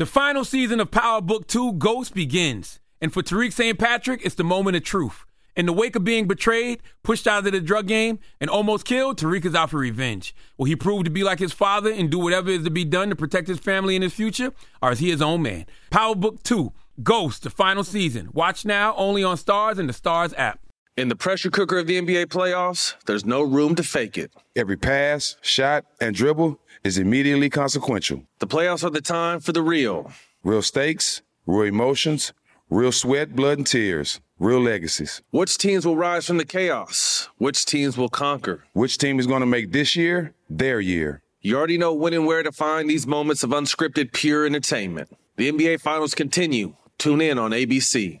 The final season of Power Book 2 Ghost begins. And for Tariq St. Patrick, it's the moment of truth. In the wake of being betrayed, pushed out of the drug game, and almost killed, Tariq is out for revenge. Will he prove to be like his father and do whatever is to be done to protect his family and his future? Or is he his own man? Power Book 2 Ghost, the final season. Watch now only on Starz and the Starz app. In the pressure cooker of the NBA playoffs, there's no room to fake it. Every pass, shot, and dribble is immediately consequential. The playoffs are the time for the real. Real stakes, real emotions, real sweat, blood, and tears, real legacies. Which teams will rise from the chaos? Which teams will conquer? Which team is going to make this year their year? You already know when and where to find these moments of unscripted, pure entertainment. The NBA Finals continue. Tune in on ABC.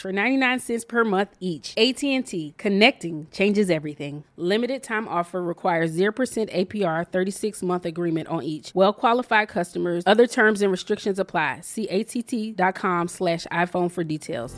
for 99 cents per month each. AT&T, connecting changes everything. Limited time offer requires 0% APR 36-month agreement on each. Well-qualified customers. Other terms and restrictions apply. See att.com slash iPhone for details.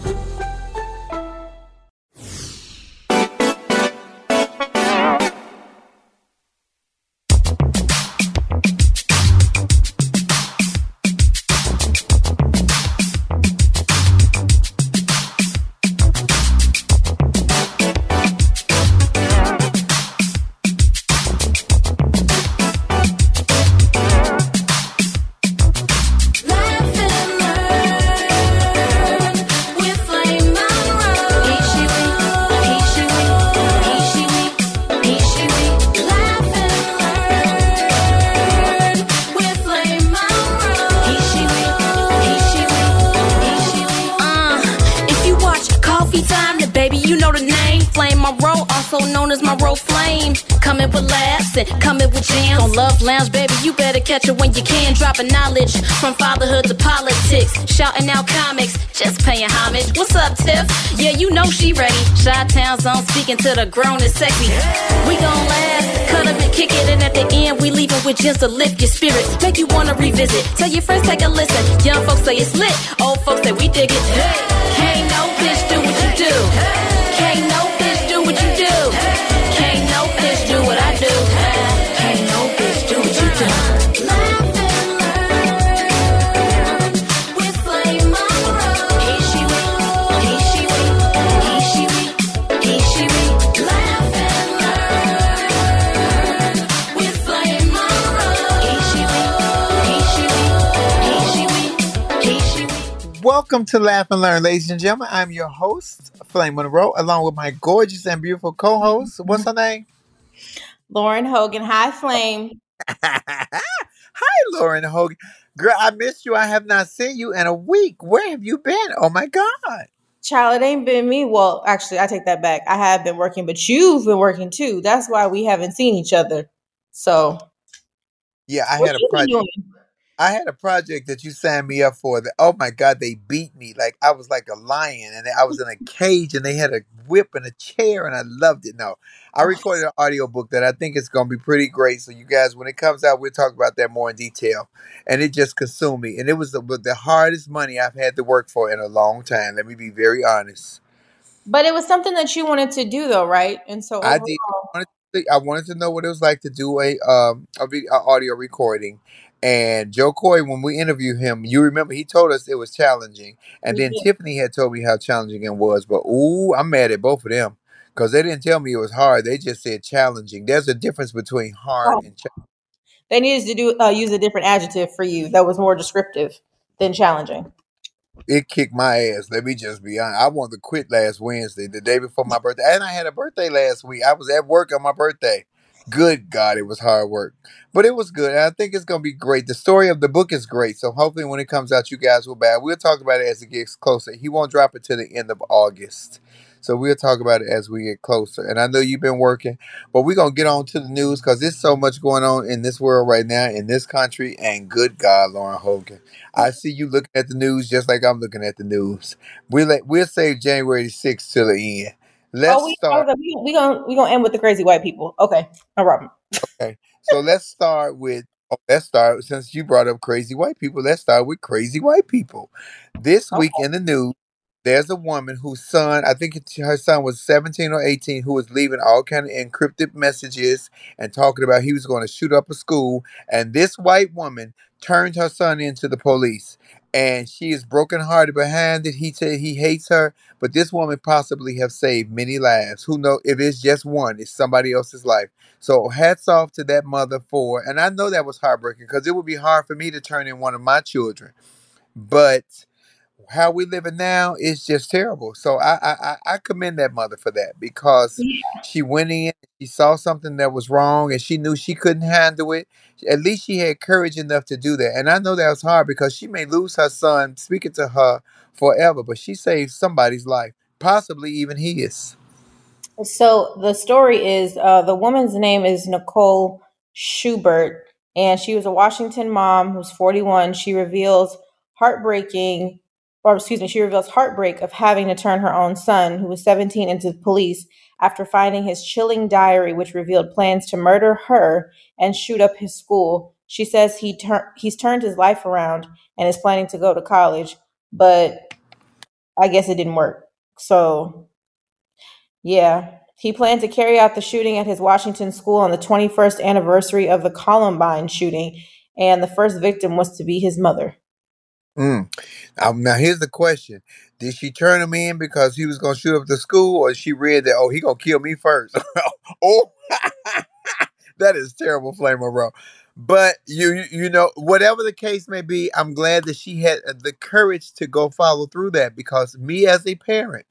Dropping knowledge from fatherhood to politics. Shouting out comics, just paying homage. What's up, Tiff? Yeah, you know she ready. Shot Town Zone speaking to the grown and sexy. We gon' laugh, cut up and kick it, and at the end, we leaving with just to lift your spirits. Make you wanna revisit. Tell your friends, take a listen. Young folks say it's lit, old folks say we dig it. Can't no bitch do what you do. Can't Welcome to Laugh and Learn, ladies and gentlemen. I'm your host, Flame Monroe, along with my gorgeous and beautiful co-host. What's her name? Lauren Hogan, hi Flame. Hi, Lauren Hogan. Girl, I missed you. I have not seen you in a week. Where have you been? Oh my God. Child, it ain't been me. Well, actually, I take that back. I have been working, but you've been working too. That's why we haven't seen each other. So, Yeah, I had a project. doing? I had a project that you signed me up for. That oh my God, they beat me like I was like a lion, and I was in a cage, and they had a whip and a chair, and I loved it. No, I recorded an audio book that I think is going to be pretty great. So you guys, when it comes out, we'll talk about that more in detail. And it just consumed me, and it was the, the hardest money I've had to work for in a long time. Let me be very honest. But it was something that you wanted to do, though, right? And so I overall, I wanted, to, I wanted to know what it was like to do a um a audio recording. And Jo Koy, when we interviewed him, you remember he told us it was challenging, and then yeah. Tiffany had told me how challenging it was. But ooh, I'm mad at both of them because they didn't tell me it was hard. They just said challenging. There's a difference between hard Oh, and challenging. they needed to do uh, use a different adjective for you that was more descriptive than challenging. It kicked my ass. Let me just be honest. I wanted to quit last Wednesday, the day before my birthday, and I had a birthday last week. I was at work on my birthday. Good God, it was hard work, but it was good. And I think it's gonna be great. The story of the book is great, so hopefully when it comes out, you guys will buy. it. We'll talk about it as it gets closer. He won't drop it to the end of August, So we'll talk about it as we get closer. And I know you've been working, but we're gonna get on to the news because there's so much going on in this world right now, in this country. And good God, Lauren Hogan, I see you looking at the news just like I'm looking at the news. We'll we'll save January 6th till the end. Oh, let's Oh, we start. we we gonna we gonna end with the crazy white people. Okay, no problem. Okay, so let's start with. oh, Let's start since you brought up crazy white people. Let's start with crazy white people. This Okay. week in the news, there's a woman whose son, I think her son was 17 or 18, who was leaving all kind of encrypted messages and talking about he was going to shoot up a school. And this white woman turned her son into the police. And she is brokenhearted behind it. He said he hates her, but this woman possibly have saved many lives. Who know if it's just one, it's somebody else's life. So hats off to that mother for, and I know that was heartbreaking because it would be hard for me to turn in one of my children. But how we living now is just terrible. So I I, I I commend that mother for that because Yeah. she went in, she saw something that was wrong, and she knew she couldn't handle it. At least she had courage enough to do that. And I know that was hard because she may lose her son speaking to her forever, but she saved somebody's life, possibly even his. So the story is uh, the woman's name is Nicole Schubert, and she was a Washington mom who's 41. She reveals heartbreaking, or excuse me, she reveals heartbreak of having to turn her own son, who was 17, into the police after finding his chilling diary, which revealed plans to murder her and shoot up his school. She says he tur- he's turned his life around and is planning to go to college, but I guess it didn't work. So yeah. He planned to carry out the shooting at his Washington school on the 21st anniversary of the Columbine shooting, and the first victim was to be his mother. Mm. Um, now here's the question: Did she turn him in because he was gonna shoot up the school, or she read that? Oh, he gonna kill me first. oh, that is terrible, Flame Monroe. But you, you, you know, whatever the case may be, I'm glad that she had uh, the courage to go follow through that. Because me as a parent,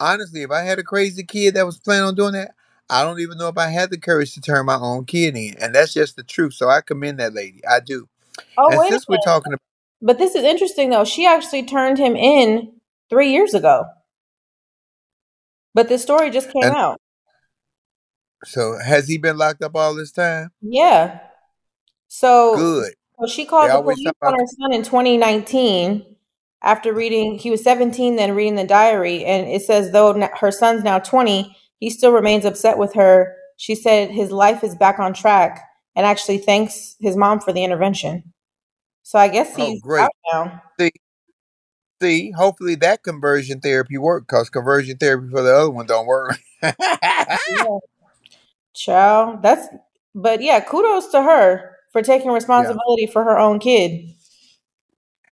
honestly, if I had a crazy kid that was planning on doing that, I don't even know if I had the courage to turn my own kid in, and that's just the truth. So I commend that lady. I do. Oh, And wait a since we're minute. talking about But this is interesting, though. She actually turned him in three years ago. But this story just came and out. so, has he been locked up all this time? Yeah. So, Good. so she They called the police on her son in 2019 after reading, he was 17 then reading the diary. And it says, though her son's now 20, he still remains upset with her. She said his life is back on track and actually thanks his mom for the intervention. So I guess Oh, he's great. out now. See, see, hopefully that conversion therapy worked because conversion therapy for the other one don't work. Yeah. Child, that's, but yeah, kudos to her for taking yeah. responsibility for her own kid.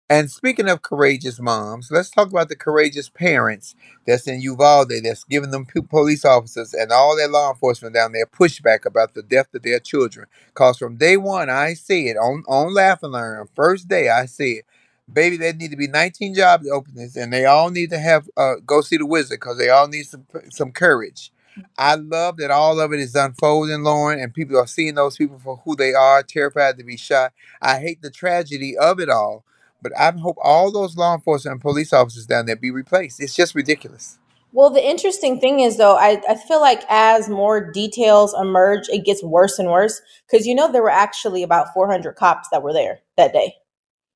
And speaking of courageous moms, let's talk about the courageous parents that's in Uvalde that's giving them po- police officers and all that law enforcement down there pushback about the death of their children. Cause from day one, I see it on on Laugh and Learn. First day, I see it. Baby, there need to be 19 job openings, and they all need to have uh, go see the wizard because they all need some some courage. I love that all of it is unfolding, Lauren, and people are seeing those people for who they are, terrified to be shot. I hate the tragedy of it all, but I hope all those law enforcement and police officers down there be replaced. It's just ridiculous. Well, the interesting thing is, though, I, I feel like as more details emerge, it gets worse and worse. Because, you know, there were actually about 400 cops that were there that day.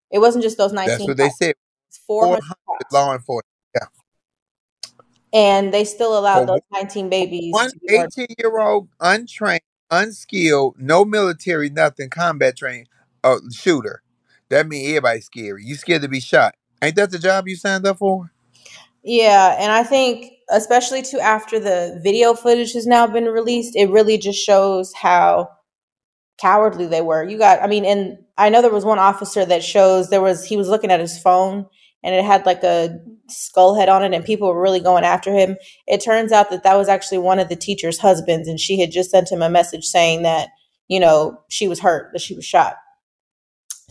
It wasn't just those 19. That's 19 what they said. it's 400 400 cops. law enforcement. Yeah. And they still allowed those 19 babies one to be murdered. 18 year old, untrained, unskilled, no military, nothing, combat trained uh, shooter. That means everybody's scary. You scared to be shot. Ain't that the job you signed up for? Yeah, and I think especially too after the video footage has now been released, it really just shows how cowardly they were. You got I mean, and I know there was one officer that shows there was he was looking at his phone and it had like a skull head on it and people were really going after him. It turns out that that was actually one of the teacher's husbands and she had just sent him a message saying that, you know, she was hurt, that she was shot.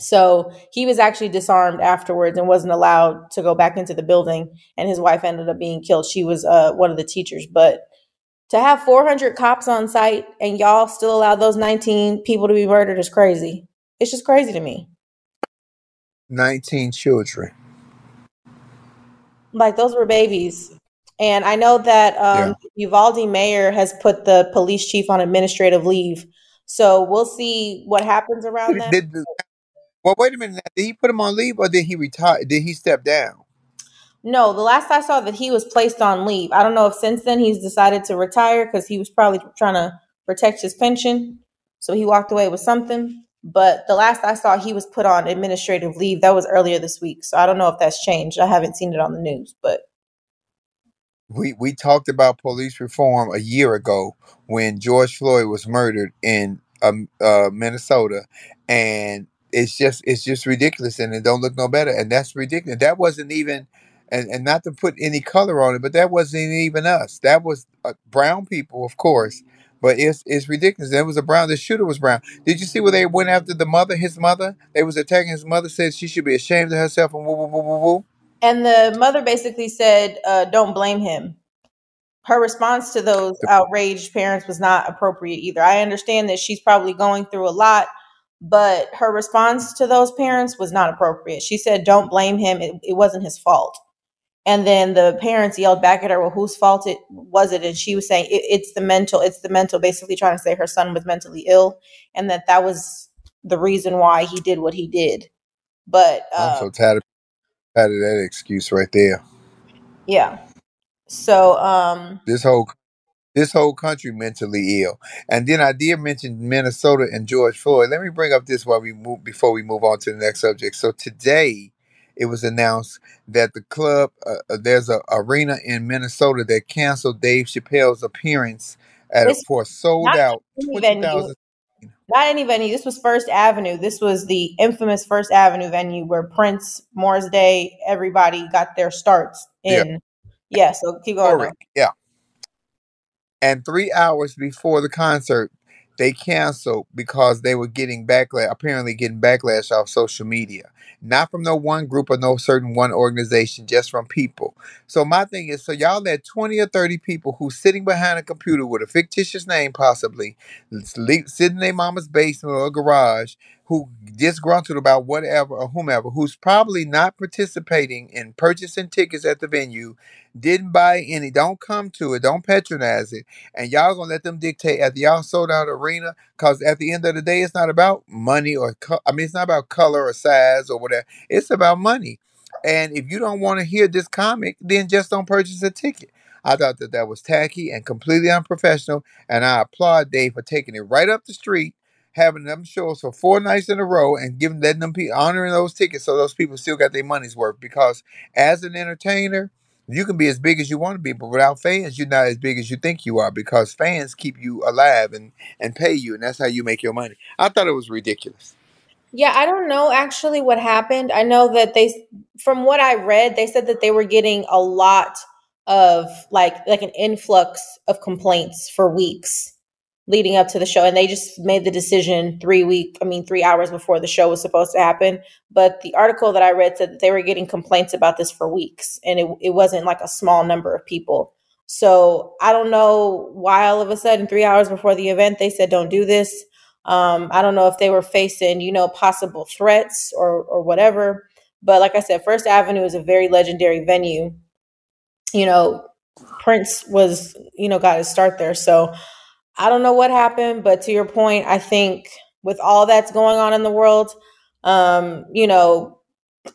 So he was actually disarmed afterwards and wasn't allowed to go back into the building. And his wife ended up being killed. She was uh, one of the teachers. But to have 400 cops on site and y'all still allow those 19 people to be murdered is crazy. It's just crazy to me. 19 children. Like those were babies. And I know that Yeah. um, Uvalde mayor has put the police chief on administrative leave. So we'll see what happens around that. Did well, wait a minute. now. Did he put him on leave or did he retire? Did he step down? No, the last I saw that he was placed on leave. I don't know if since then he's decided to retire because he was probably trying to protect his pension. So he walked away with something. But the last I saw, he was put on administrative leave. That was earlier this week. So I don't know if that's changed. I haven't seen it on the news, but we we talked about police reform a year ago when George Floyd was murdered in um, uh, Minnesota, and it's just it's just ridiculous, and it don't look no better, and that's ridiculous. That wasn't even, and and not to put any color on it, but that wasn't even us. That was uh, brown people, of course. But it's it's ridiculous. There was a brown. The shooter was brown. Did you see where they went after the mother? His mother. They was attacking his mother. Said she should be ashamed of herself and woo woo woo woo woo. and the mother basically said, uh, "Don't blame him." Her response to those outraged parents was not appropriate either. I understand that she's probably going through a lot, but her response to those parents was not appropriate. She said, "Don't blame him. It, it wasn't his fault." And then the parents yelled back at her, "Well, whose fault it was it?" And she was saying, it, "It's the mental. It's the mental." Basically, trying to say her son was mentally ill, and that that was the reason why he did what he did. But I'm uh, so tired of, tired of that excuse right there. yeah. So um, this whole this whole country mentally ill. And then I did mention Minnesota and George Floyd. Let me bring up this while we move before we move on to the next subject. So today it was announced that the club uh, uh, there's a arena in Minnesota that canceled Dave Chappelle's appearance at a, for sold out twenty thousand. not any venue. This was First Avenue. This was the infamous First Avenue venue where Prince, Morris Day, everybody got their starts in. Yeah, so keep going now. Yeah. And three hours before the concert, they canceled because they were getting backlash, apparently getting backlash off social media. Not from no one group or no certain one organization, just from people. So my thing is, so y'all let 20 or 30 people who's sitting behind a computer with a fictitious name possibly, sleep, sit in their mama's basement or garage, who disgruntled about whatever or whomever, who's probably not participating in purchasing tickets at the venue, didn't buy any, don't come to it, don't patronize it, and y'all gonna let them dictate after y'all sold out arena because at the end of the day it's not about money or co- i mean it's not about color or size or whatever it's about money. And if you don't want to hear this comic then just don't purchase a ticket. I thought that that was tacky and completely unprofessional and i applaud dave for taking it right up the street having them shows for four nights in a row and giving letting them people honoring those tickets so those people still got their money's worth because as an entertainer you can be as big as you want to be, but without fans, you're not as big as you think you are because fans keep you alive and, and pay you, and that's how you make your money. I thought it was ridiculous. Yeah, I don't know actually what happened. I know that they, from what I read, they said that they were getting a lot of like like an influx of complaints for weeks leading up to the show, and they just made the decision three week, I mean three hours before the show was supposed to happen. But the article that I read said that they were getting complaints about this for weeks, and it it wasn't like a small number of people. So I don't know why all of a sudden, three hours before the event, they said don't do this. Um, I don't know if they were facing, you know, possible threats or or whatever. But like I said, First Avenue is a very legendary venue. You know, Prince was, you know, got his start there. So I don't know what happened, but to your point, I think with all that's going on in the world, um, you know,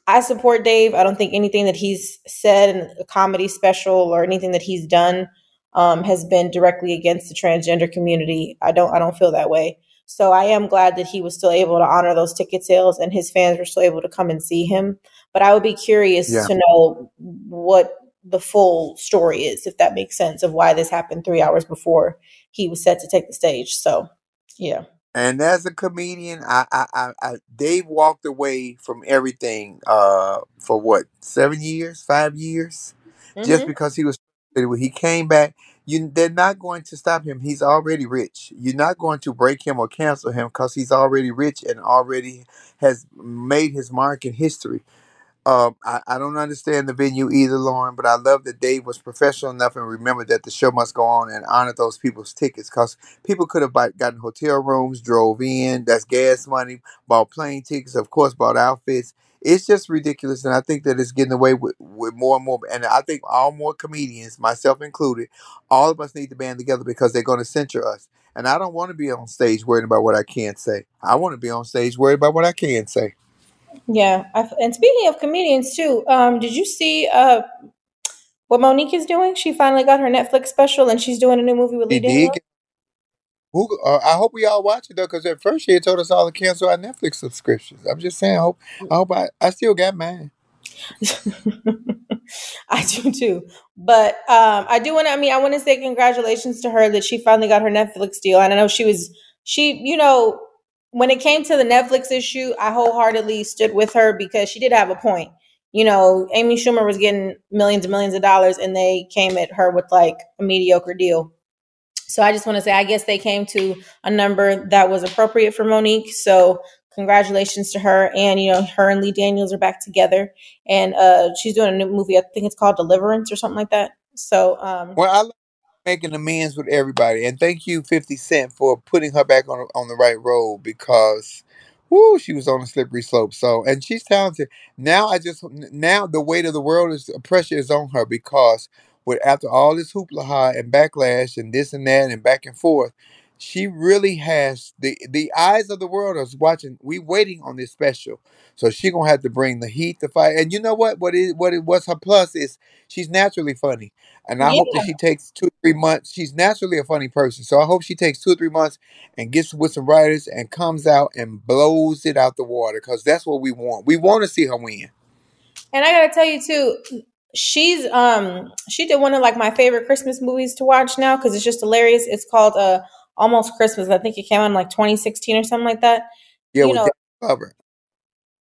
I support Dave. I don't think anything that he's said in a comedy special or anything that he's done um, has been directly against the transgender community. I don't. I don't feel that way. So I am glad that he was still able to honor those ticket sales and his fans were still able to come and see him. But I would be curious Yeah. to know what the full story is, if that makes sense, of why this happened three hours before he was set to take the stage. So, yeah. And as a comedian, I, I, I, I Dave walked away from everything uh, for what seven years, five years, just hmm because he was. When he came back, you they're not going to stop him. He's already rich. You're not going to break him or cancel him because he's already rich and already has made his mark in history. Um, I, I don't understand the venue either, Lauren, but I love that Dave was professional enough and remembered that the show must go on and honor those people's tickets because people could have gotten hotel rooms, drove in, that's gas money, bought plane tickets, of course, bought outfits. it's just ridiculous, and I think that it's getting away with, with more and more. And I think all more comedians, myself included, all of us need to band together because they're going to censor us. And I don't want to be on stage worried about what I can't say. I want to be on stage worried about what I can say. Yeah, I, and speaking of comedians too, um, did you see uh what Mo'Nique is doing? She finally got her Netflix special, and she's doing a new movie with Lee. Who, uh, I hope we all watch it though, because at first she had told us all to cancel our Netflix subscriptions. I'm just saying, I hope, I hope I, I still got mine. I do too. But um, I do want to, I mean, I want to say congratulations to her that she finally got her Netflix deal. And I know she was, she, you know, when it came to the Netflix issue, I wholeheartedly stood with her because she did have a point. You know, Amy Schumer was getting millions and millions of dollars and they came at her with like a mediocre deal. So I just want to say, I guess they came to a number that was appropriate for Mo'Nique. So congratulations to her. And, you know, her and Lee Daniels are back together and uh she's doing a new movie i think it's called deliverance or something like that so um Well, I like making amends with everybody, and thank you, Fifty Cent, for putting her back on on the right road because, whoo, she was on a slippery slope. So, and she's talented. Now, I just now the weight of the world is pressure is on her because with after all this hoopla and backlash and this and that and back and forth, she really has the the eyes of the world is watching. We waiting on this special, so she gonna have to bring the heat, the fight. And you know what? What is what it what's her plus is she's naturally funny. And I hope that yeah she takes two three months. She's naturally a funny person. So I hope she takes two or three months and gets with some writers and comes out and blows it out the water because that's what we want. We want to see her win. and i gotta tell you too she's um she did one of like my favorite christmas movies to watch now because it's just hilarious it's called uh almost christmas. I think it came out in like 2016 or something like that. Yeah, you with know Danny Glover.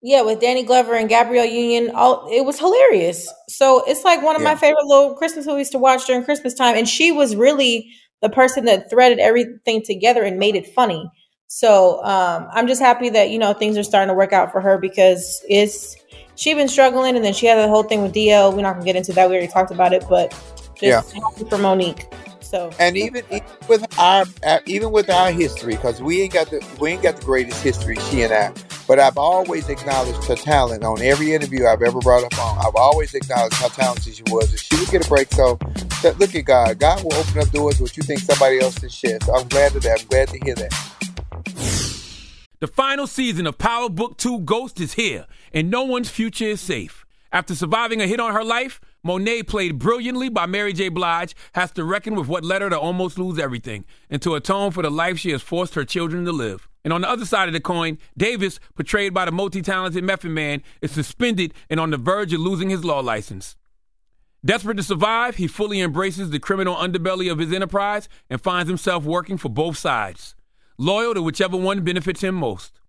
yeah with danny glover and gabrielle union. All it was hilarious. So it's like one of my favorite little christmas movies to watch during christmas time and she was really the person that threaded everything together and made it funny. So um i'm just happy that you know things are starting to work out for her because it's she been struggling and then she had the whole thing with dl we're not gonna get into that. We already talked about it but Yeah. just happy for mo'nique so And even, even with our, our even with our history, because we ain't got the we ain't got the greatest history, she and I. But I've always acknowledged her talent on every interview I've ever brought up on. I've always acknowledged how talented she was, and she would get a break. So look at God. God will open up doors what you think somebody else can share. So I'm glad to that. I'm glad to hear that. The final season of Power Book 2 Ghost is here, and no one's future is safe. After surviving a hit on her life, Monet, played brilliantly by Mary J. Blige, has to reckon with what led her to almost lose everything and to atone for the life she has forced her children to live. And on the other side of the coin, Davis, portrayed by the multi talented Method Man, is suspended and on the verge of losing his law license. Desperate to survive, he fully embraces the criminal underbelly of his enterprise and finds himself working for both sides, loyal to whichever one benefits him most.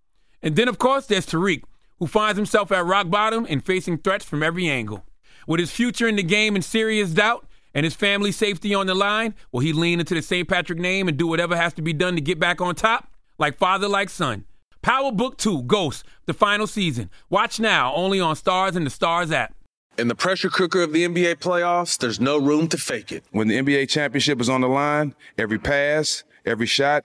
And then, of course, there's Tariq, who finds himself at rock bottom and facing threats from every angle. With his future in the game in serious doubt and his family's safety on the line, will he lean into the St. Patrick name and do whatever has to be done to get back on top? Like father, like son. Power Book 2 Ghost, the final season. Watch now only on Starz and the Starz app. In the pressure cooker of the NBA playoffs, there's no room to fake it. When the NBA championship is on the line, every pass, every shot,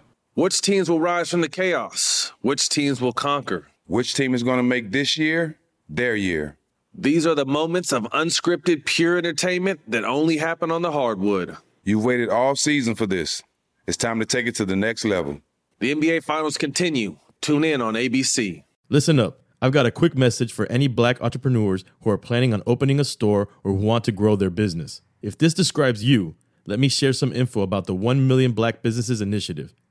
Which teams will rise from the chaos? Which teams will conquer? Which team is going to make this year their year? These are the moments of unscripted, pure entertainment that only happen on the hardwood. You've waited all season for this. It's time to take it to the next level. The NBA Finals continue. Tune in on ABC. Listen up. I've got a quick message for any black entrepreneurs who are planning on opening a store or who want to grow their business. If this describes you, let me share some info about the 1 Million Black Businesses Initiative.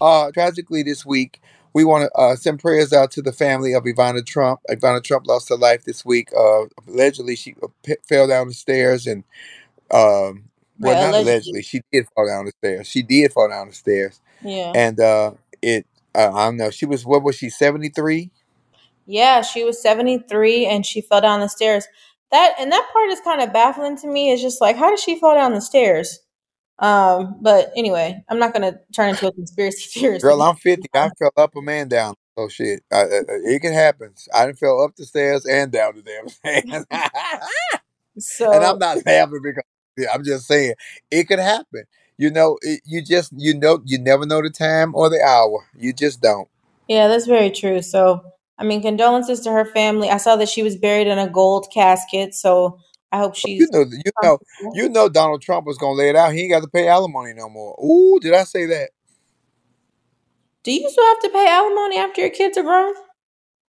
Uh, tragically, this week, we want to uh, send prayers out to the family of Ivana Trump. Ivana Trump lost her life this week. Uh, allegedly, she uh, p- fell down the stairs and, um, well, not allegedly. allegedly, she did fall down the stairs. She did fall down the stairs, Yeah. and uh, it. Uh, I don't know. She was what was she? Seventy three. Yeah, she was 73 and she fell down the stairs. That and that part is kind of baffling to me. It's just like, how did she fall down the stairs? Um, but anyway, I'm not gonna turn into a conspiracy theorist. Girl, I'm fifty. I fell up a man down. Oh shit! I, uh, it can happen. I didn't fell up the stairs and down the damn stairs. So and I'm not laughing because yeah, I'm just saying it could happen. You know, it, you just you know you never know the time or the hour. You just don't. yeah, that's very true. So I mean, condolences to her family. I saw that she was buried in a gold casket, so I hope she's. You know, you know, you know. Donald Trump was gonna lay it out. He ain't got to pay alimony no more. Ooh, did I say that? Do you still have to pay alimony after your kids are grown?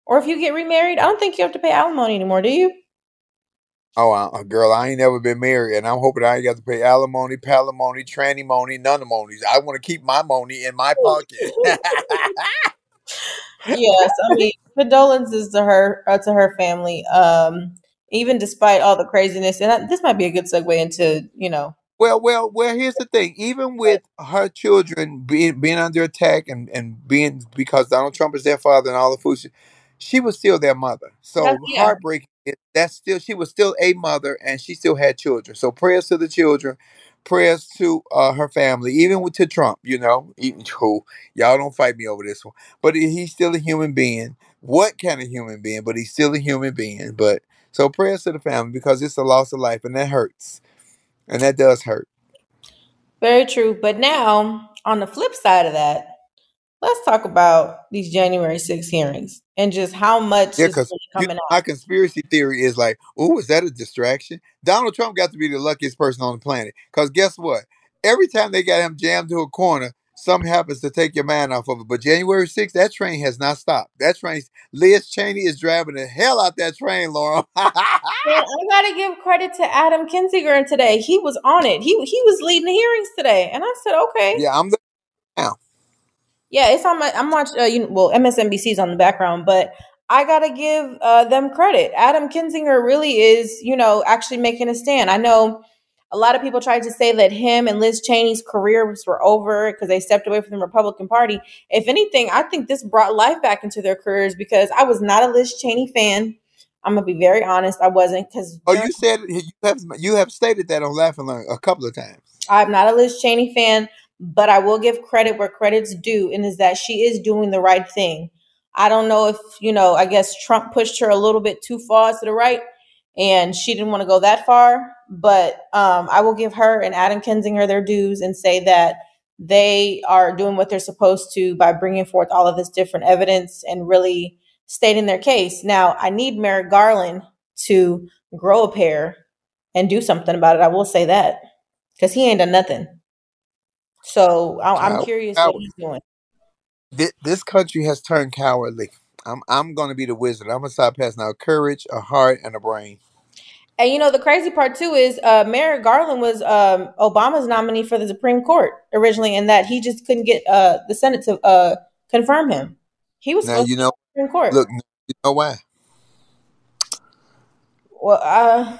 Or if you get remarried? I don't think you have to pay alimony anymore, do you? Oh, uh, girl, I ain't never been married, and I'm hoping I ain't got to pay alimony, palimony, tranny money, none of monies. I want to keep my money in my pocket. yes, I mean condolences to her uh, to her family. Um, even despite all the craziness, and that, this might be a good segue into you know. Well, well, well. Here's the thing. Even with her children being being under attack and and being because Donald Trump is their father and all the food, she, she was still their mother. So yeah, heartbreaking. That's still she was still a mother and she still had children. So prayers to the children, prayers to uh, her family, even with to Trump. You know, even who y'all don't fight me over this one, but he's still a human being. What kind of human being? But he's still a human being. But so prayers to the family because it's a loss of life and that hurts, and that does hurt. very true. But now, on the flip side of that, let's talk about these January 6 hearings and just how much Yeah, is you coming know, out. my conspiracy theory is like, oh, is that a distraction? Donald Trump got to be the luckiest person on the planet. Because guess what? Every time they got him jammed to a corner, something happens to take your mind off of it. But January 6th, that train has not stopped. That train, Liz Cheney is driving the hell out that train, Laura. Man, I gotta give credit to Adam Kinzinger today. He was on it. He he was leading the hearings today, and I said, okay, yeah, I'm the now. Yeah, it's on my. I'm watching. Uh, you know, well, MSNBC's on the background, but I gotta give uh, them credit. Adam Kinzinger really is, you know, actually making a stand. I know a lot of people tried to say that him and Liz Cheney's careers were over because they stepped away from the Republican Party. If anything, I think this brought life back into their careers because I was not a Liz Cheney fan. I'm gonna be very honest. I wasn't because Oh, you said you have you have stated that on Laugh and Learn a couple of times. I'm not a Liz Cheney fan, but I will give credit where credit's due, and is that she is doing the right thing. I don't know if, you know, I guess Trump pushed her a little bit too far to the right, and she didn't want to go that far. But um, I will give her and Adam Kinzinger their dues and say that they are doing what they're supposed to by bringing forth all of this different evidence and really stating their case. Now, I need Merrick Garland to grow a pair and do something about it. I will say that because he ain't done nothing. So I, I'm Cow- curious what he's doing. Thi- This country has turned cowardly. I'm I'm going to be the wizard. I'm gonna start passing out courage, a heart, and a brain. And you know the crazy part too is uh, Merrick Garland was um, Obama's nominee for the Supreme Court originally, and that he just couldn't get uh, the Senate to uh, confirm him. He was Now you know. Supreme Court. Look, you know why? Well, uh,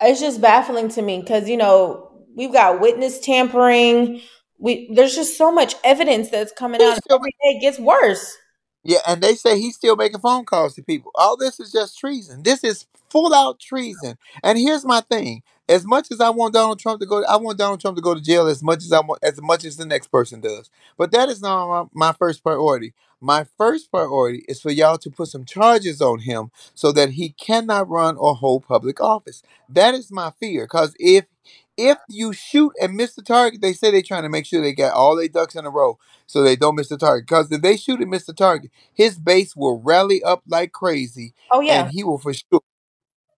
it's just baffling to me because you know we've got witness tampering. We there's just so much evidence that's coming He's out. Every day it gets worse. Yeah, and they say he's still making phone calls to people. All this is just treason. This is full out treason. And here's my thing: as much as I want Donald Trump to go, I want Donald Trump to go to jail as much as I want, as much as the next person does. But that is not my, my first priority. My first priority is for y'all to put some charges on him so that he cannot run or hold public office. That is my fear. Because if if you shoot and miss the target, they say they're trying to make sure they got all their ducks in a row so they don't miss the target. Because if they shoot and miss the target, his base will rally up like crazy Oh yeah. and he will for sure.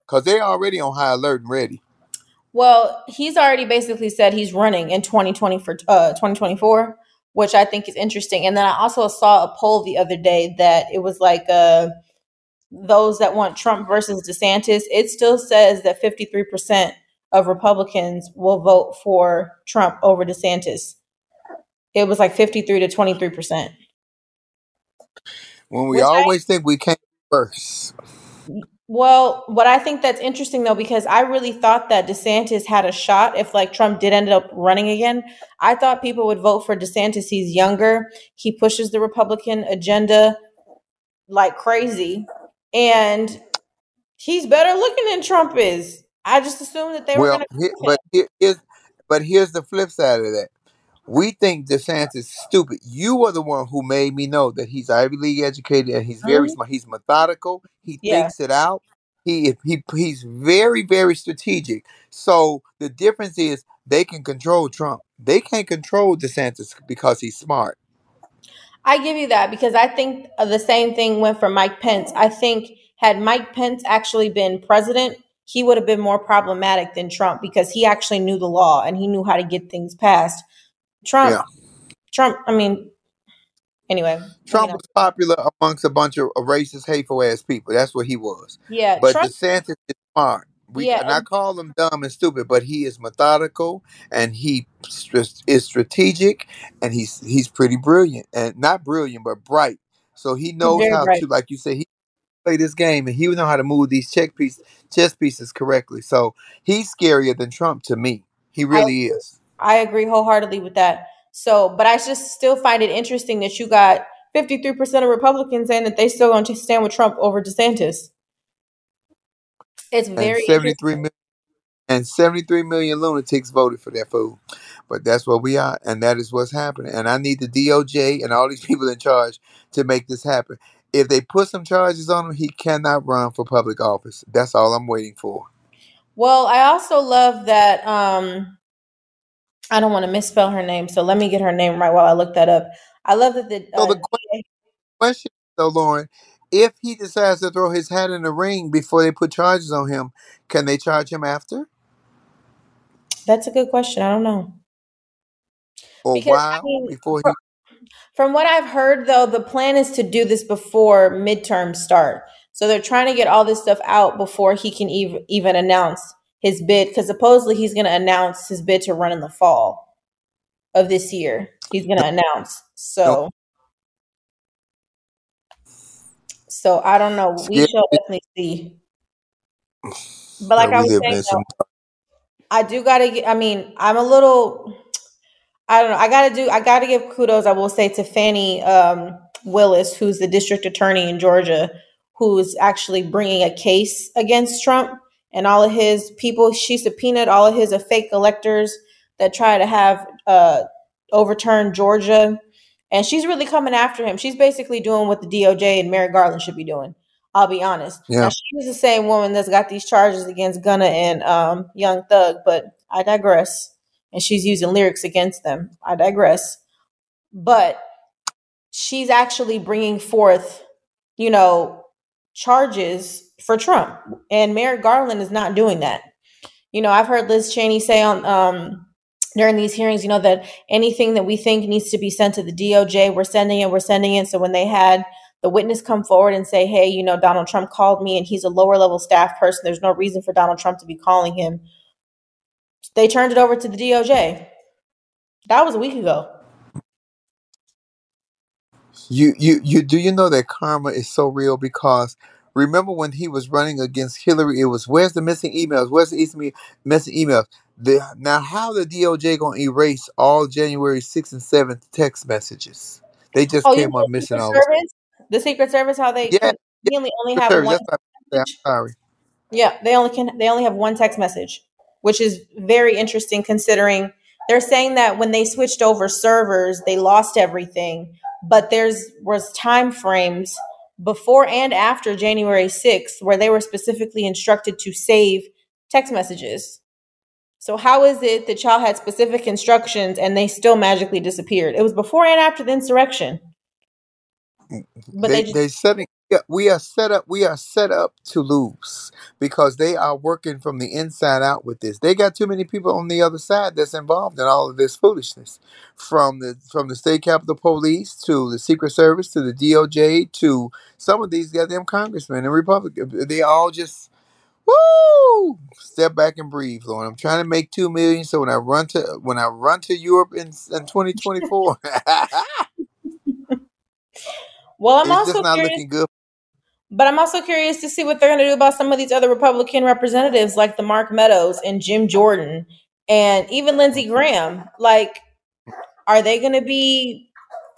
Because they're already on high alert and ready. Well, he's already basically said he's running in 2020 for uh 2024, which I think is interesting. And then I also saw a poll the other day that it was like uh those that want Trump versus DeSantis, it still says that 53% of Republicans will vote for Trump over DeSantis. It was like 53 to 23%. When we Which I always think we can't first. Well, what I think that's interesting though, because I really thought that DeSantis had a shot if like Trump did end up running again. I thought people would vote for DeSantis. He's younger. He pushes the Republican agenda like crazy. And he's better looking than Trump is. I just assumed that they were gonna here, vote but here, but here's the flip side of that. We think DeSantis is stupid. You are the one who made me know that he's Ivy League educated and he's very Mhm. smart. He's methodical. He Yeah. thinks it out. He he he's very very strategic. So the difference is they can control Trump. They can't control DeSantis because he's smart. I give you that because I think uh, the same thing went for Mike Pence. I think had Mike Pence actually been president, he would have been more problematic than Trump because he actually knew the law and he knew how to get things passed. Trump, Yeah. Trump, I mean, anyway, Trump was popular amongst a bunch of racist, hateful ass people. That's what he was. Yeah, But Trump, DeSantis is smart. We yeah, and I call him dumb and stupid, but he is methodical and he is strategic and he's he's pretty brilliant and not brilliant but bright. So he knows how bright. to, like you said, he play this game and he would know how to move these check piece chess pieces correctly. So he's scarier than Trump to me. He I really is. I agree wholeheartedly with that. So, but I just still find it interesting that you got 53% of Republicans saying that they still going to stand with Trump over DeSantis. It's very 73 interesting. million and 73 million lunatics voted for that fool. But that's what we are, and that is what's happening. And I need the DOJ and all these people in charge to make this happen. If they put some charges on him, he cannot run for public office. That's all I'm waiting for. Well, I also love that. Um, I don't want to misspell her name, so let me get her name right while I look that up. I love that the So uh, the que- question, though, Lauren, if he decides to throw his hat in the ring before they put charges on him, can they charge him after, that's a good question. I don't know or because I while mean, before fr- he? from what I've heard, though, the plan is to do this before midterms start. So they're trying to get all this stuff out before he can ev- even announce his bid, because supposedly he's going to announce his bid to run in the fall of this year. He's going to announce. So, so I don't know. We scare shall definitely see. But like I was saying, though, I do gotta get. I mean, I'm a little. I don't know. I gotta do. I gotta give kudos. I will say to Fannie um, Willis, who's the district attorney in Georgia, who's actually bringing a case against Trump and all of his people. She subpoenaed all of his uh, fake electors that try to have uh, overturn Georgia, and she's really coming after him. She's basically doing what the DOJ and Merrick Garland should be doing. I'll be honest. Yeah. she was the same woman that's got these charges against Gunna and um, Young Thug, but I digress. And she's using lyrics against them. I digress. But she's actually bringing forth, you know, charges for Trump, and Merrick Garland is not doing that. You know, I've heard Liz Cheney say on um, during these hearings, you know, that anything that we think needs to be sent to the DOJ, we're sending it, we're sending it. So when they had the witness come forward and say, hey, you know, Donald Trump called me and he's a lower level staff person, there's no reason for Donald Trump to be calling him. They turned it over to the DOJ. That was a week ago. You you you do you know that karma is so real because Remember when he was running against Hillary? It was where's the missing emails? Where's the missing missing emails? The, now, how the DOJ gonna erase all January 6th and 7th text messages? They just Oh, you came mean up the missing Secret all. Service? The Secret Service, how they Yeah, conveniently only have one That's what I'm, saying. I'm sorry. Yeah, they only can they only have one text message, which is very interesting considering they're saying that when they switched over servers, they lost everything, but there's was time frames before and after January 6th where they were specifically instructed to save text messages. So how is it that y'all had specific instructions and they still magically disappeared? It was before and after the insurrection. But they they just they setting yeah, we are set up we are set up to lose because they are working from the inside out with this they got too many people on the other side that's involved in all of this foolishness from the from the state capitol police to the secret service to the doj to some of these goddamn congressmen and republicans they all just Woo! Step back and breathe, Lord. I'm trying to make two million, so when I run to when I run to Europe in in 2024, well, I'm it's also just not curious looking good. But I'm also curious to see what they're going to do about some of these other Republican representatives, like the Mark Meadows and Jim Jordan, and even Lindsey Graham. Like, are they going to be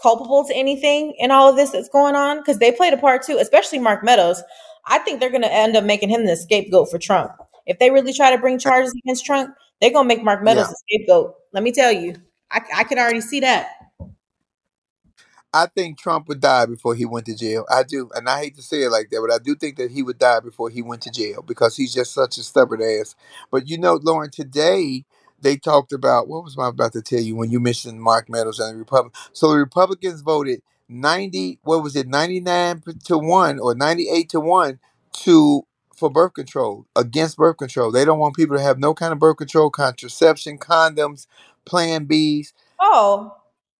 culpable to anything in all of this that's going on? Because they played a part too, especially Mark Meadows. I think they're going to end up making him the scapegoat for Trump. If they really try to bring charges against Trump, they're going to make Mark Meadows Yeah. the scapegoat. Let me tell you, I, I can already see that. I think Trump would die before he went to jail. I do, and I hate to say it like that, but I do think that he would die before he went to jail because he's just such a stubborn ass. But you know, Lauren, today they talked about what was I about to tell you when you mentioned Mark Meadows and the Republic. So the Republicans voted ninety, what was it, ninety nine to one or ninety eight to one to for birth control against birth control. They don't want people to have no kind of birth control, contraception, condoms, Plan Bs Oh,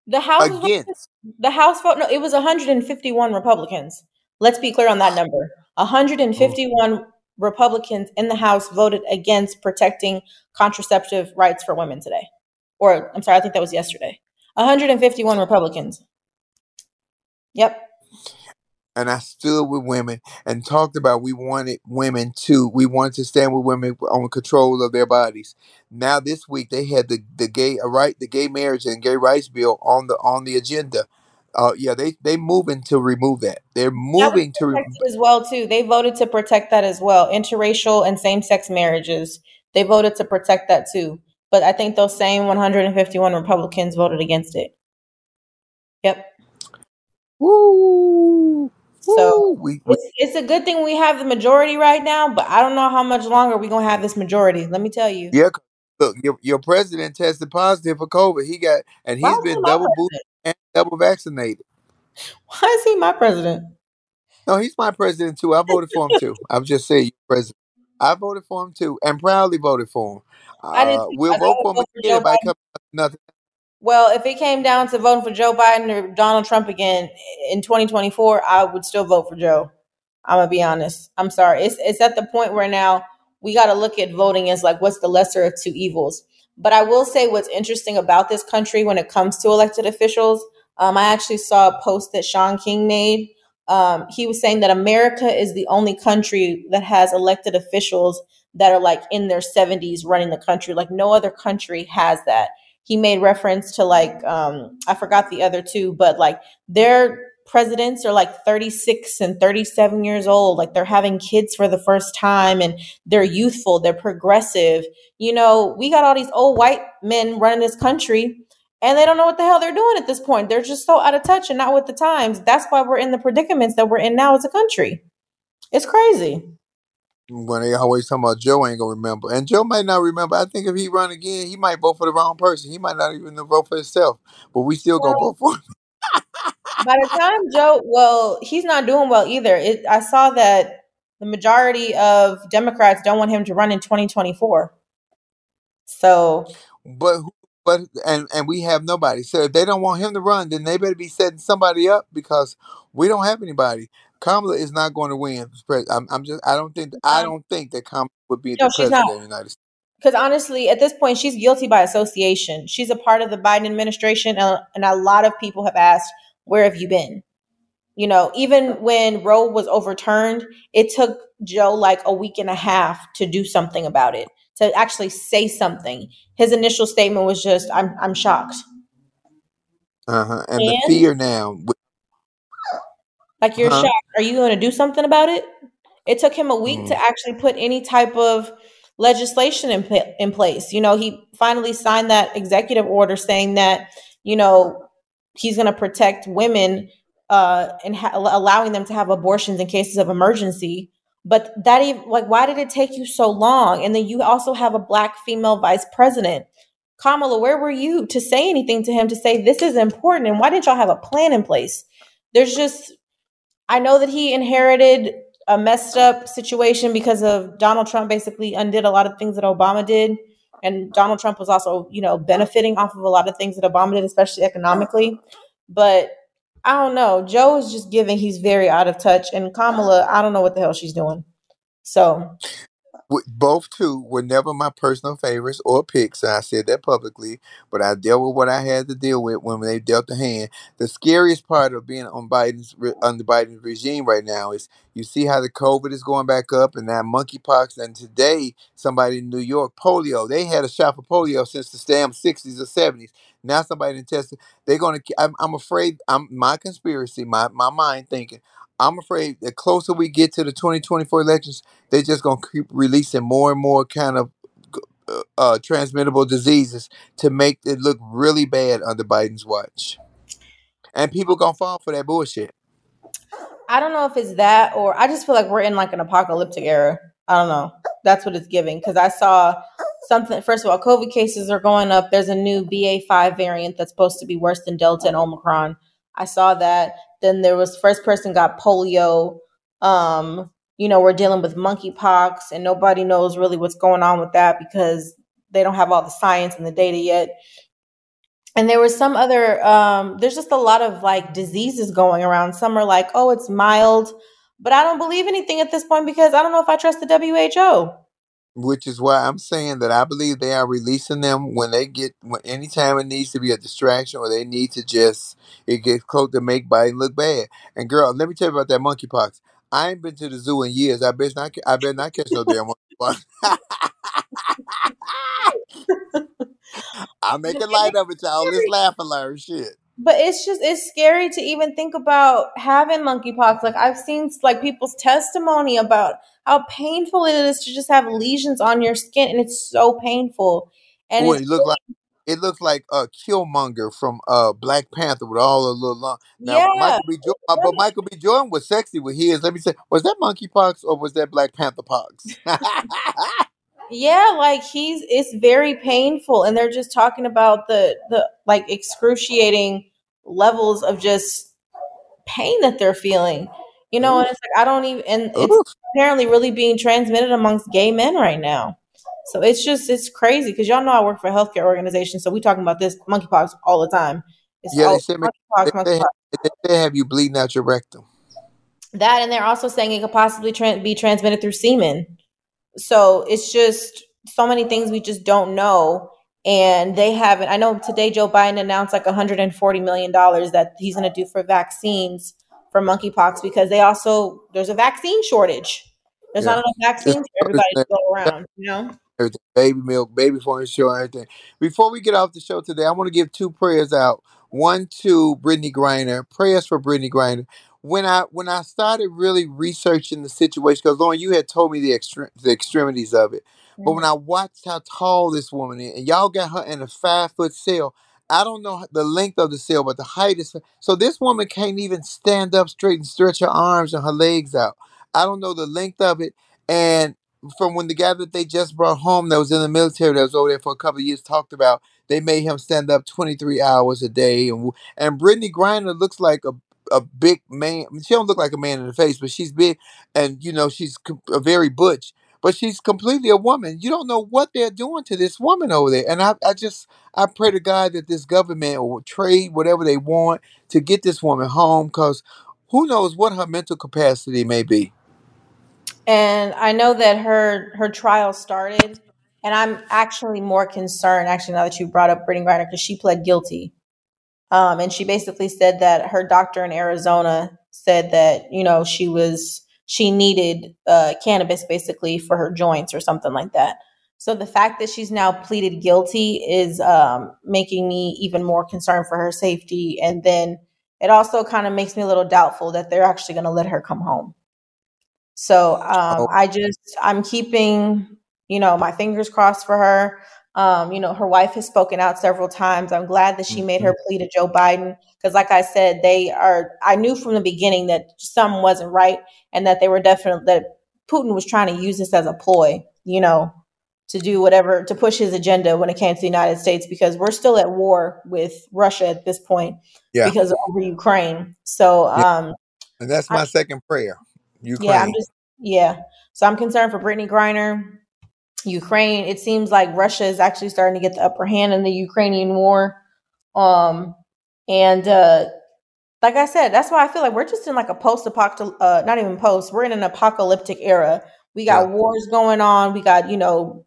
the House against. The House vote, no, it was 151 Republicans. Let's be clear on that number. 151 Republicans in the House voted against protecting contraceptive rights for women today. Or, I'm sorry, I think that was yesterday. 151 Republicans. Yep. And I stood with women and talked about we wanted women to we wanted to stand with women on control of their bodies. Now this week they had the the gay uh, right the gay marriage and gay rights bill on the on the agenda. Uh, yeah, they they moving to remove that. They're That was moving to. Re- protected as well, too. They voted to protect that as well. Interracial and same sex marriages. They voted to protect that too. But I think those same 151 Republicans voted against it. Yep. woo, So. We, it's it's a good thing we have the majority right now, but I don't know how much longer we're gonna have this majority. Let me tell you. yeah. Look, your your president tested positive for COVID. He got and he's he been double boosted and double vaccinated. Why is he my president? No, he's my president too. I voted for him too. I'm just saying, president. I voted for him too, and proudly voted for him. I Uh, we'll I vote for him again if I Biden. nothing. Well, if it came down to voting for Joe Biden or Donald Trump again in 2024, I would still vote for Joe. I'm gonna be honest. I'm sorry. It's it's at the point where now we got to look at voting as like what's the lesser of two evils. But I will say what's interesting about this country when it comes to elected officials. Um, I actually saw a post that Shaun King made. Um, he was saying that America is the only country that has elected officials that are like in their 70s running the country. Like no other country has that he made reference to like um i forgot the other two but like their presidents are like 36 and 37 years old. Like they're having kids for the first time and they're youthful they're progressive. You know we got all these old white men running this country and they don't know what the hell they're doing at this point. They're just so out of touch and not with the times. That's why we're in the predicaments that we're in now as a country. It's crazy When they always talking about Joe ain't gonna remember, and Joe might not remember. I think if he run again, he might vote for the wrong person. He might not even vote for himself, but we still gonna well vote for him. by the time Joe, well, he's not doing well either. It, I saw that the majority of Democrats don't want him to run in 2024. So, But who- but and and we have nobody. So if they don't want him to run, then they better be setting somebody up because we don't have anybody. Kamala is not going to win. I'm, I'm just. I don't think. I don't think that Kamala would be no, the president of the United States. Because honestly, at this point, she's guilty by association. She's a part of the Biden administration, and, and a lot of people have asked, "Where have you been?" You know, even when Roe was overturned, it took Joe like a week and a half to do something about it, to actually say something. His initial statement was just, "I'm I'm shocked." Uh-huh. And the fear now. Like you're Huh? shocked. Are you going to do something about it? It took him a week to Mm. actually put any type of legislation in in place. You know, he finally signed that executive order saying that, you know, he's going to protect women uh and ha- allowing them to have abortions in cases of emergency. But that even like why did it take you so long? And then you also have a black female vice president. Kamala, where were you to say anything to him to say this is important and why didn't y'all have a plan in place? There's just I know that he inherited a messed up situation because of Donald Trump basically undid a lot of things that Obama did. And Donald Trump was also, you know, benefiting off of a lot of things that Obama did, especially economically. But I don't know. Joe is just giving he's very out of touch. And Kamala, I don't know what the hell she's doing. So both two were never my personal favorites or picks. I said that publicly, but I dealt with what I had to deal with when they dealt the hand. The scariest part of being on Biden's under Biden's regime right now is you see how the COVID is going back up, and now monkeypox. And today, somebody in New York, polio. They had a shot for polio since the damn sixties or seventies. Now somebody in tested. They're gonna. I'm, I'm afraid. I'm my conspiracy. My my mind thinking. I'm afraid the closer we get to the 2024 elections, they're just gonna keep releasing more and more kind of uh, uh, transmittable diseases to make it look really bad under Biden's watch, and people gonna fall for that bullshit. I don't know if it's that or I just feel like we're in like an apocalyptic era. I don't know. That's what it's giving. Because I saw something, first of all, COVID cases are going up. There's a new BA5 variant that's supposed to be worse than Delta and Omicron. I saw that. Then there was first person got polio. Um, you know, we're dealing with monkeypox, and nobody knows really what's going on with that because they don't have all the science and the data yet. And there was some other, um, there's just a lot of like diseases going around. Some are like, oh, it's mild, but I don't believe anything at this point because I don't know if I trust the WHO. Which is why I'm saying that I believe they are releasing them when they get when anytime it needs to be a distraction or they need to just it gets close to make Biden look bad. And girl, let me tell you about that monkeypox. I ain't been to the zoo in years. I bet not. I bet not catch no damn monkeypox. I'm making light of it, y'all. Let's laugh and learn shit. But it's just it's scary to even think about having monkeypox. Like I've seen like people's testimony about how painful it is to just have lesions on your skin, and it's so painful. And Boy, it look like it looks like uh Killmonger from uh Black Panther with all the little long. Now yeah, Michael B. Jordan, uh, but Michael B. Jordan was sexy with his. Let me say, was that monkeypox or was that Black Panther pox? yeah, like he's it's very painful, and they're just talking about the the like excruciating levels of just pain that they're feeling. You know, and it's like I don't even, and it's Oof. apparently really being transmitted amongst gay men right now. So it's just it's crazy because y'all know I work for a healthcare organization, so we talking about this monkeypox all the time. It's Yeah, all they said monkeypox, they, monkeypox. have, they they have you bleeding out your rectum. That and they're also saying it could possibly tran be transmitted through semen. So it's just so many things we just don't know. And they haven't. I know today Joe Biden announced like 140 million dollars that he's going to do for vaccines for monkeypox because they also there's a vaccine shortage. There's Yeah. not enough vaccines for everybody to go around. You know. everything, baby milk, baby formula, everything. Before we get off the show today, I want to give two prayers out. One to Brittney Griner. Prayers for Brittney Griner. When I when I started really researching the situation, because Lauren, you had told me the extre- the extremities of it, but mm-hmm. when I watched how tall this woman is, and y'all got her in a five foot cell, I don't know the length of the cell, but the height is so. This woman can't even stand up straight and stretch her arms and her legs out. I don't know the length of it, and from when the guy that they just brought home that was in the military that was over there for a couple of years talked about they made him stand up 23 hours a day and and Brittney Griner looks like a a big man she don't look like a man in the face but she's big and you know she's a very butch but she's completely a woman you don't know what they're doing to this woman over there and I, I just I pray to God that this government will trade whatever they want to get this woman home because who knows what her mental capacity may be And I know that her her trial started, and I'm actually more concerned. Actually, now that you brought up Brittney Griner, because she pled guilty. Um, and she basically said that her doctor in Arizona said that, you know, she was, she needed uh, cannabis basically for her joints or something like that. So the fact that she's now pleaded guilty is um, making me even more concerned for her safety. And then it also kind of makes me a little doubtful that they're actually going to let her come home. So um, Oh. I just, I'm keeping, you know, my fingers crossed for her. Um, you know, her wife has spoken out several times. I'm glad that she made her plea to Joe Biden because, like I said, they are. I knew from the beginning that something wasn't right, and that they were definitely that Putin was trying to use this as a ploy. You know, to do whatever to push his agenda when it came to the United States because we're still at war with Russia at this point Yeah. because of over Ukraine. So, Yeah. um, And that's my second prayer. Ukraine. yeah, I'm just yeah. So I'm concerned for Brittney Griner, Ukraine. It seems like Russia is actually starting to get the upper hand in the Ukrainian war. Um, and uh, like I said, that's why I feel like we're just in like a post-apocalyptic, uh, not even post. We're in an apocalyptic era. We got Yeah. wars going on. We got you know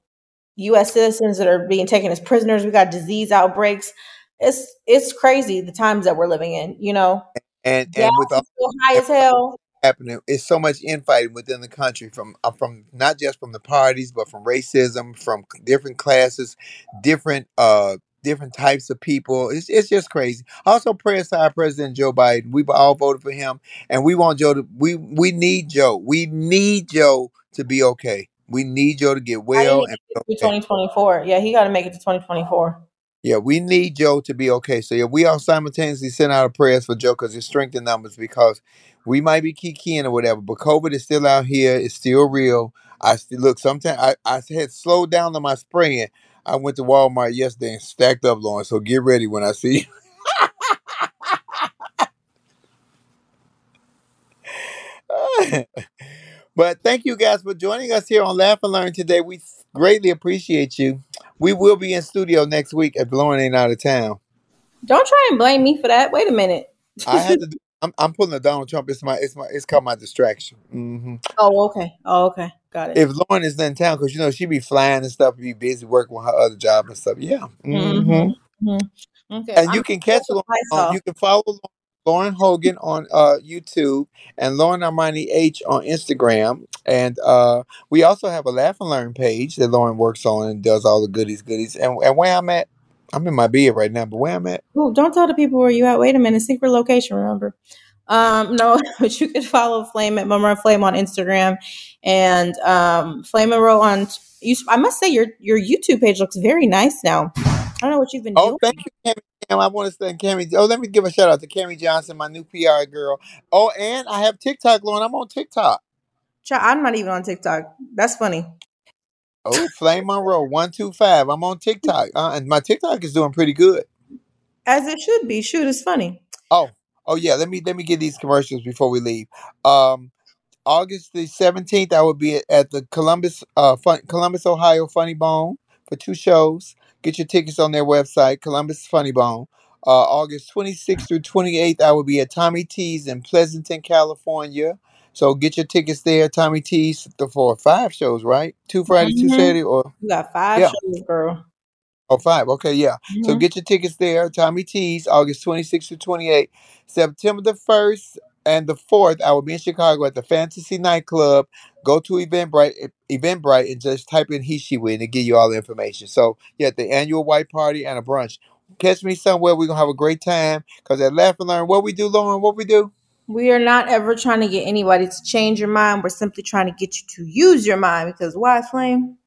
U.S. citizens that are being taken as prisoners. We got disease outbreaks. It's it's crazy the times that we're living in. You know, and and with all high as hell. Happening, it's so much infighting within the country from uh, from not just from the parties, but from racism, from c- different classes, different uh different types of people. It's it's just crazy. Also, pray aside President Joe Biden. We've all voted for him, and we want Joe to. We we need Joe. We need Joe to be okay. We need Joe to get well and to be get through okay. 2024. Yeah, he got to make it to 2024. Yeah, we need Joe to be okay. So yeah, we all simultaneously send out our prayers for Joe because it's strength in numbers because we might be kikiing or whatever, but COVID is still out here. It's still real. I still look. Sometimes I, I had slowed down on my spraying. I went to Walmart yesterday and stacked up, Lauren. So get ready when I see you. but thank you guys for joining us here on Laugh and Learn today. We greatly appreciate you. We will be in studio next week if Lauren ain't out of town. Don't try and blame me for that. Wait a minute. I had to. Do, I'm, I'm pulling a Donald Trump. It's my. It's my. It's called my distraction. hmm Oh, okay. Oh, okay. Got it. If Lauren is in town, because you know she be flying and stuff, be busy working with her other job and stuff. Yeah. hmm Mm-hmm. Mm-hmm. Okay. And I'm you can catch Lauren. On, Lysol. you can follow Lauren Hogan on uh, YouTube and Lauren Armani H on Instagram. And uh, we also have a Laugh and Learn page that Lauren works on and does all the goodies, goodies. And, and where I'm at, I'm in my bed right now. But where I'm at, Ooh, don't tell the people where you at. Wait a minute. Secret location, remember? Um, no, but you can follow Flame at Mama Flame on Instagram and um, Flame Monroe on. You, I must say your your YouTube page looks very nice now. I don't know what you've been doing. Oh, doing. thank you, Cammy. Cam. I want to thank Cammy. Oh, let me give a shout out to Cammy Johnson, my new PR girl. Oh, and I have TikTok, Lauren. I'm on TikTok. I'm not even on TikTok. That's funny. Oh, Flame Monroe, one two five. I'm on TikTok, uh, and my TikTok is doing pretty good. As it should be. Shoot, it's funny. Oh, oh yeah. Let me let me get these commercials before we leave. Um, August the seventeenth, I will be at, the Columbus, uh, Fun, Columbus, Ohio Funny Bone for two shows. Get your tickets on their website, Columbus Funny Bone. Uh, August twenty sixth through twenty eighth, I will be at Tommy T's in Pleasanton, California. So get your tickets there, Tommy T's, for five shows, right? Two Friday, two Mhm. Saturday, or You got five Yeah. shows, girl. Oh, five. Okay, yeah. So Mhm. get your tickets there. Tommy T's, August 26th to 28th. September the 1st and the 4th, I will be in Chicago at the Fantasy Nightclub. Go to Eventbrite, Eventbrite and just type in He She Win and give you all the information. So, yeah, the annual white party and a brunch. Catch me somewhere. We're going to have a great time. Because at Laugh and Learn, what we do, Lauren, what we do? We are not ever trying to get anybody to change your mind. We're simply trying to get you to use your mind because why, Flame?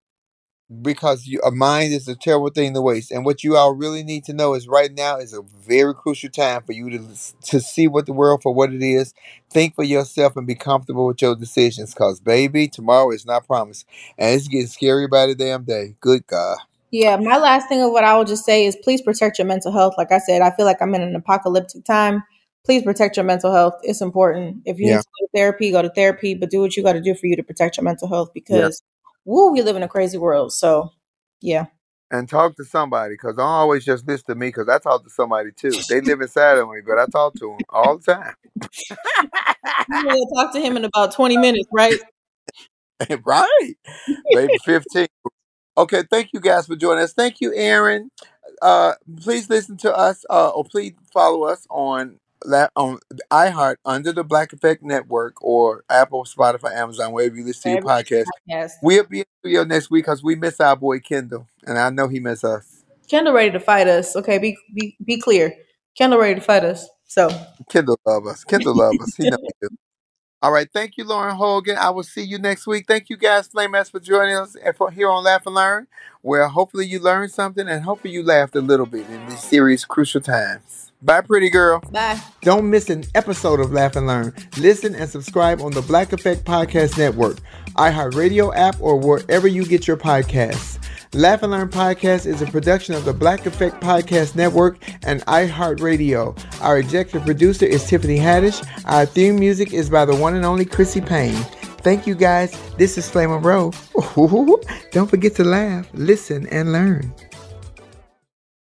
because you, a mind is a terrible thing to waste. And what you all really need to know is right now is a very crucial time for you to to see what the world for what it is. Think for yourself and be comfortable with your decisions. Cause baby, tomorrow is not promised, and it's getting scary by the damn day. Good God. Yeah, my last thing of what I will just say is please protect your mental health. Like I said, I feel like I'm in an apocalyptic time. Please protect your mental health. It's important. If you Yeah. need to go to therapy, go to therapy, but do what you got to do for you to protect your mental health because, woo, we live in a crazy world. So, yeah. And talk to somebody, cause don't always just listen to me, cause I talk to somebody too. They live inside of me, but I talk to them all the time. You talk to him in about 20 minutes, right? right, maybe fifteen. Okay, thank you guys for joining us. Thank you, Aaron. uh, please listen to us, uh, or please follow us on la- on iHeart under the Black Effect Network or Apple, Spotify, Amazon, wherever you listen to your podcast. Yes. We'll be in the studio next week because we miss our boy Kendall, and I know he miss us. Kendall ready to fight us. Okay, be be be clear. Kendall ready to fight us. So Kendall love us. Kendall love us. He know we do. All right. Thank you, Lauren Hogan. I will see you next week. Thank you guys, Flamettes, for joining us and for here on Laugh and Learn, where hopefully you learned something and hopefully you laughed a little bit in these serious, crucial times. Bye, pretty girl. bye. Don't miss an episode of Laugh and Learn. Listen and subscribe on the Black Effect Podcast Network, iHeartRadio app, or wherever you get your podcasts. Laugh and Learn Podcast is a production of the Black Effect Podcast Network and iHeartRadio. Our executive producer is Tiffany Haddish. Our theme music is by the one and only Chrissy Payne. Thank you guys. This is Flame Row. Don't forget to laugh, listen, and learn.